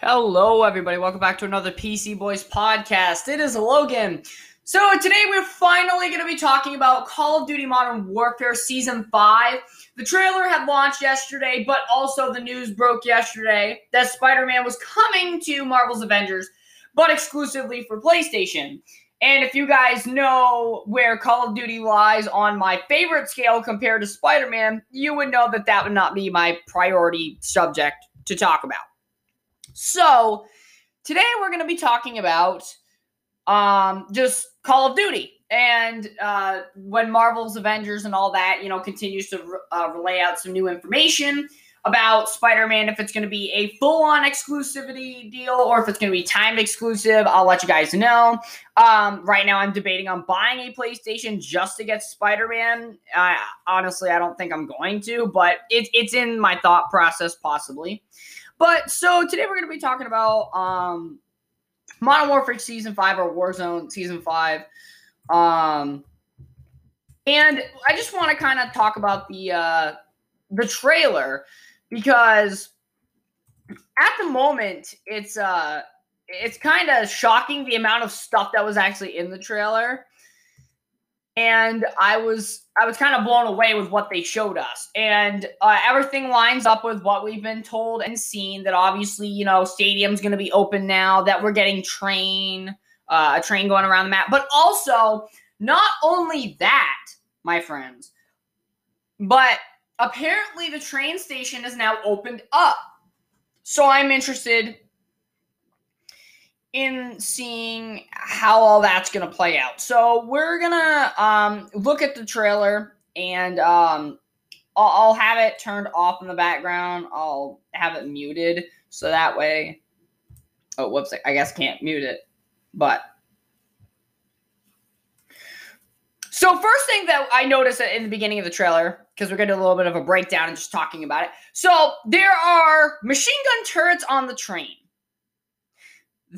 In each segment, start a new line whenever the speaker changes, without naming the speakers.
Hello, everybody. Welcome back to another PC Boys podcast. It is Logan. So, today we're finally going to be talking about Call of Duty Modern Warfare Season 5. The trailer had launched yesterday, but also the news broke yesterday that Spider Man was coming to Marvel's Avengers, but exclusively for PlayStation. And if you guys know where Call of Duty lies on my favorite scale compared to Spider Man, you would know that that would not be my priority subject to talk about. So, today we're going to be talking about um, just Call of Duty and uh, when Marvel's Avengers and all that, you know, continues to uh, relay out some new information about Spider-Man. If it's going to be a full-on exclusivity deal or if it's going to be timed exclusive, I'll let you guys know. Um, right now, I'm debating on buying a PlayStation just to get Spider-Man. Uh, honestly, I don't think I'm going to, but it, it's in my thought process, possibly. But so today we're going to be talking about um, Modern Warfare Season 5 or Warzone Season 5. Um, and I just want to kind of talk about the uh, the trailer because at the moment it's uh it's kind of shocking the amount of stuff that was actually in the trailer and i was i was kind of blown away with what they showed us and uh, everything lines up with what we've been told and seen that obviously you know stadium's going to be open now that we're getting train uh, a train going around the map but also not only that my friends but apparently the train station is now opened up. So I'm interested in seeing how all that's going to play out. So we're going to um, look at the trailer and um, I'll, I'll have it turned off in the background. I'll have it muted so that way. Oh, whoops. I guess can't mute it. But So first thing that I noticed in the beginning of the trailer, because we're getting a little bit of a breakdown and just talking about it. So there are machine gun turrets on the train.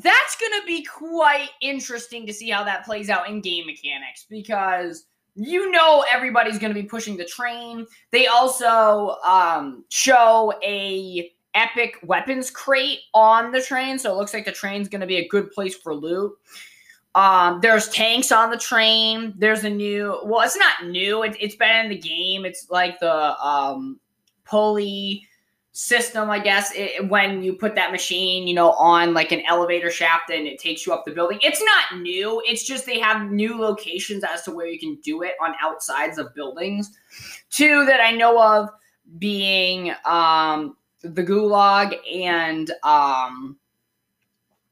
That's going to be quite interesting to see how that plays out in game mechanics because you know everybody's going to be pushing the train. They also um, show a epic weapons crate on the train, so it looks like the train's going to be a good place for loot. Um, there's tanks on the train. There's a new, well, it's not new. It, it's been in the game. It's like the um, pulley system, I guess. It, when you put that machine, you know, on like an elevator shaft and it takes you up the building. It's not new. It's just they have new locations as to where you can do it on outsides of buildings. Two that I know of being um, the Gulag and um,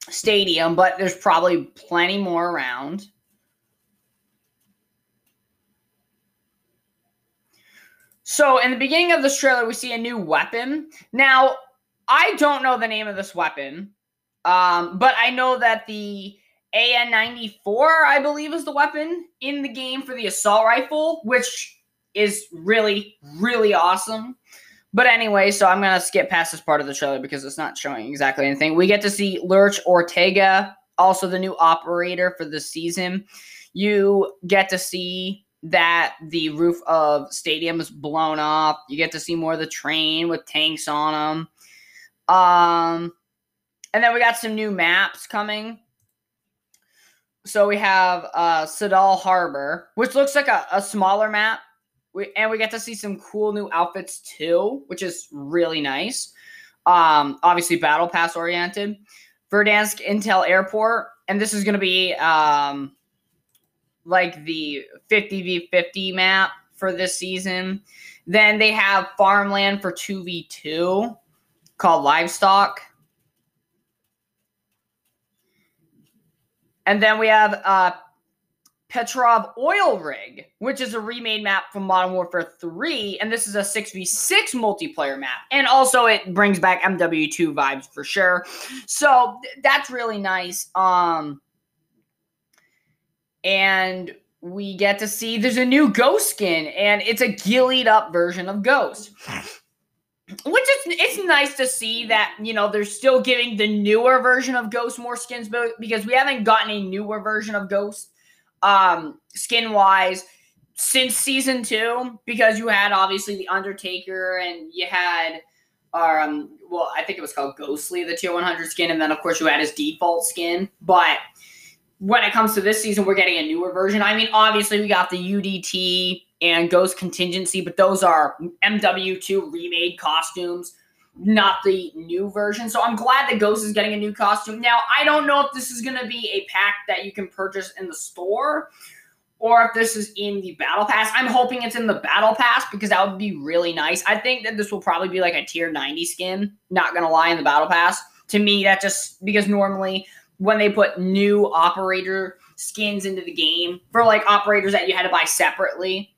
stadium, but there's probably plenty more around. So, in the beginning of this trailer, we see a new weapon. Now, I don't know the name of this weapon, um, but I know that the AN94, I believe, is the weapon in the game for the assault rifle, which is really, really awesome. But anyway, so I'm gonna skip past this part of the trailer because it's not showing exactly anything. We get to see Lurch Ortega, also the new operator for the season. You get to see that the roof of stadium is blown off. You get to see more of the train with tanks on them. Um, and then we got some new maps coming. So we have uh, Suldal Harbor, which looks like a, a smaller map we, and we get to see some cool new outfits too, which is really nice. Um, obviously, battle pass oriented. Verdansk Intel Airport, and this is going to be um, like the 50v50 map for this season. Then they have farmland for 2v2 called Livestock. And then we have uh, Petrov Oil Rig, which is a remade map from Modern Warfare 3, and this is a 6v6 multiplayer map. And also it brings back MW2 vibes for sure. So that's really nice. Um and we get to see there's a new Ghost skin, and it's a gillied up version of Ghost. Which is it's nice to see that you know they're still giving the newer version of Ghost more skins, but because we haven't gotten a newer version of Ghost um, skin wise since season two because you had obviously the Undertaker and you had um, well, I think it was called Ghostly, the tier 100 skin, and then of course you had his default skin. But when it comes to this season, we're getting a newer version. I mean, obviously we got the UDT and Ghost Contingency, but those are MW2 remade costumes, not the new version. So I'm glad that Ghost is getting a new costume. Now, I don't know if this is going to be a pack that you can purchase in the store or if this is in the battle pass. I'm hoping it's in the battle pass because that would be really nice. I think that this will probably be like a tier 90 skin, not gonna lie, in the battle pass. To me, that just because normally when they put new operator skins into the game for like operators that you had to buy separately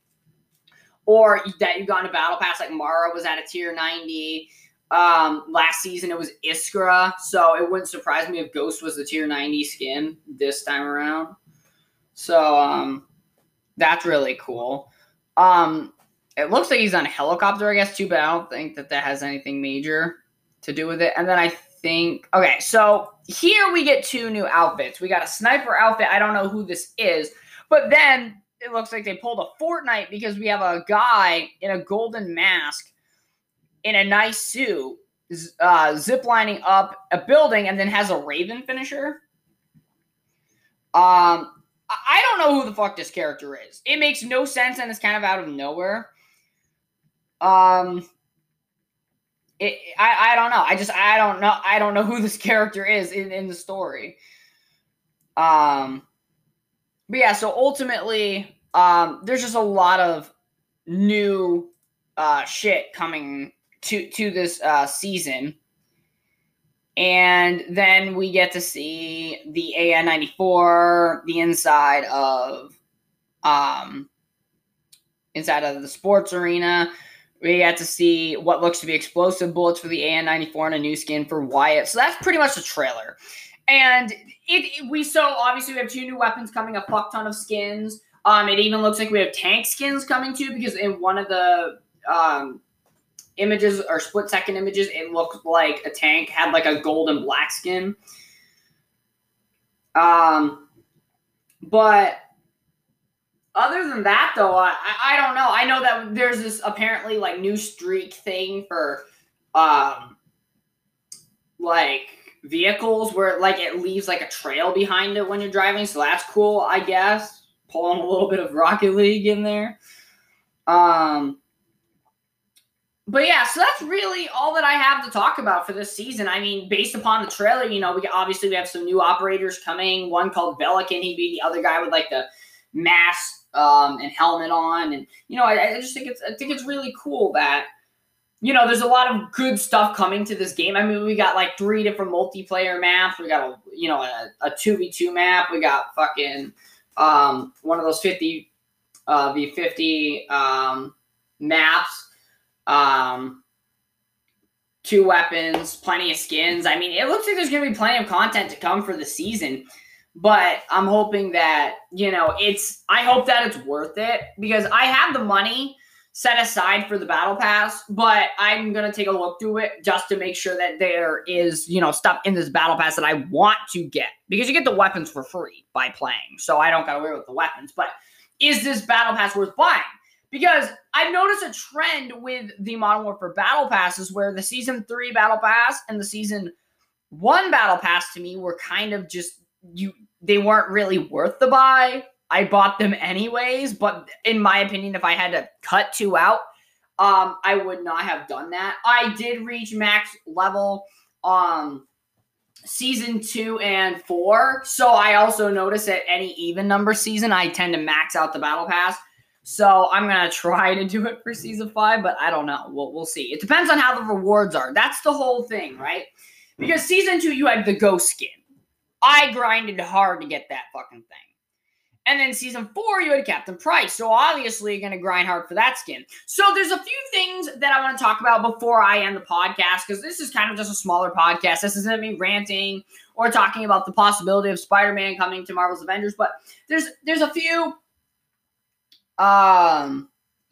or that you got in a battle pass, like Mara was at a tier 90. Um, last season it was Iskra, so it wouldn't surprise me if Ghost was the tier 90 skin this time around. So um that's really cool. Um, it looks like he's on a helicopter, I guess, too, but I don't think that that has anything major to do with it. And then I think, okay, so here we get two new outfits. We got a sniper outfit. I don't know who this is, but then it looks like they pulled a Fortnite because we have a guy in a golden mask in a nice suit uh, zip lining up a building and then has a Raven finisher. Um, I don't know who the fuck this character is. It makes no sense and it's kind of out of nowhere. Um, it, I, I don't know. I just I don't know. I don't know who this character is in, in the story. Um, but yeah. So ultimately, um, there's just a lot of new uh shit coming to to this uh season. And then we get to see the AN94, the inside of um inside of the sports arena. We got to see what looks to be explosive bullets for the AN94 and a new skin for Wyatt. So that's pretty much the trailer. And it, we so obviously we have two new weapons coming, a fuck ton of skins. Um, it even looks like we have tank skins coming too, because in one of the um, images or split second images, it looked like a tank had like a gold and black skin. Um, but other than that, though, I, I don't know. I know that there's this apparently like new streak thing for um like vehicles where like it leaves like a trail behind it when you're driving, so that's cool, I guess. Pulling a little bit of Rocket League in there. Um but yeah, so that's really all that I have to talk about for this season. I mean, based upon the trailer, you know, we obviously we have some new operators coming. One called Velikan, he'd be the other guy with like the mask um, and helmet on, and you know, I, I just think it's I think it's really cool that you know there's a lot of good stuff coming to this game. I mean, we got like three different multiplayer maps. We got a you know a two v two map. We got fucking um, one of those fifty uh, v fifty um, maps um, two weapons, plenty of skins. I mean, it looks like there's to be plenty of content to come for the season. But I'm hoping that, you know, it's, I hope that it's worth it because I have the money set aside for the battle pass, but I'm going to take a look through it just to make sure that there is, you know, stuff in this battle pass that I want to get because you get the weapons for free by playing. So I don't got worry with the weapons. But is this battle pass worth buying? Because I've noticed a trend with the Modern Warfare Battle Passes where the Season 3 Battle Pass and the Season 1 Battle Pass to me were kind of just, you. they weren't really worth the buy. I bought them anyways, but in my opinion, if I had to cut two out, um, I would not have done that. I did reach max level um season two and four. So I also notice that any even number season, I tend to max out the battle pass. So I'm gonna try to do it for season five, but I don't know. We'll we'll see. It depends on how the rewards are. That's the whole thing, right? Because season two, you had the ghost skin. I grinded hard to get that fucking thing. And then season four, you had Captain Price. So obviously, you're going to grind hard for that skin. So there's a few things that I want to talk about before I end the podcast because this is kind of just a smaller podcast. This isn't me ranting or talking about the possibility of Spider-Man coming to Marvel's Avengers, but there's there's a few um,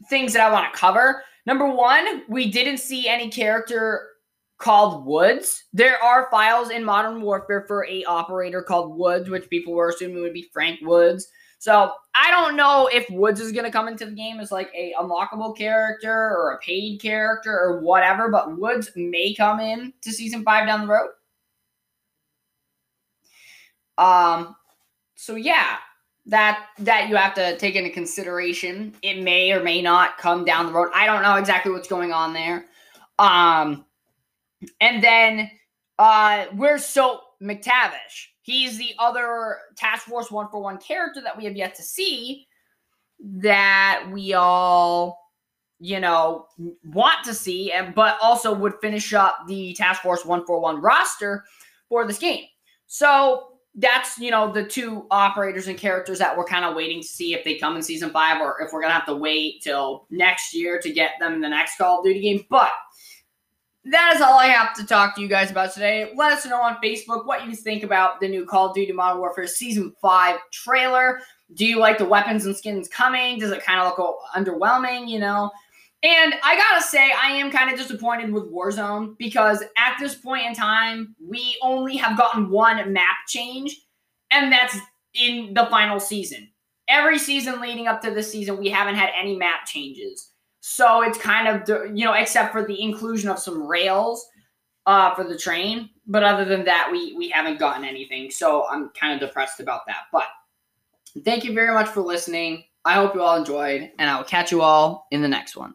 things that I want to cover. Number one, we didn't see any character called Woods. There are files in Modern Warfare for a operator called Woods, which people were assuming would be Frank Woods. So I don't know if Woods is going to come into the game as like a unlockable character or a paid character or whatever, but Woods may come in to season five down the road. Um, so yeah, that that you have to take into consideration. It may or may not come down the road. I don't know exactly what's going on there. Um, and then uh, we're so McTavish. He's the other Task Force One Four One character that we have yet to see that we all, you know, want to see, and but also would finish up the Task Force One Four One roster for this game. So that's you know the two operators and characters that we're kind of waiting to see if they come in season five or if we're gonna have to wait till next year to get them in the next Call of Duty game. But that is all I have to talk to you guys about today. Let us know on Facebook what you think about the new Call of Duty Modern Warfare Season 5 trailer. Do you like the weapons and skins coming? Does it kind of look underwhelming, you know? And I gotta say, I am kind of disappointed with Warzone because at this point in time, we only have gotten one map change, and that's in the final season. Every season leading up to this season, we haven't had any map changes. So it's kind of, you know, except for the inclusion of some rails uh, for the train. But other than that, we, we haven't gotten anything. So I'm kind of depressed about that. But thank you very much for listening. I hope you all enjoyed, and I will catch you all in the next one.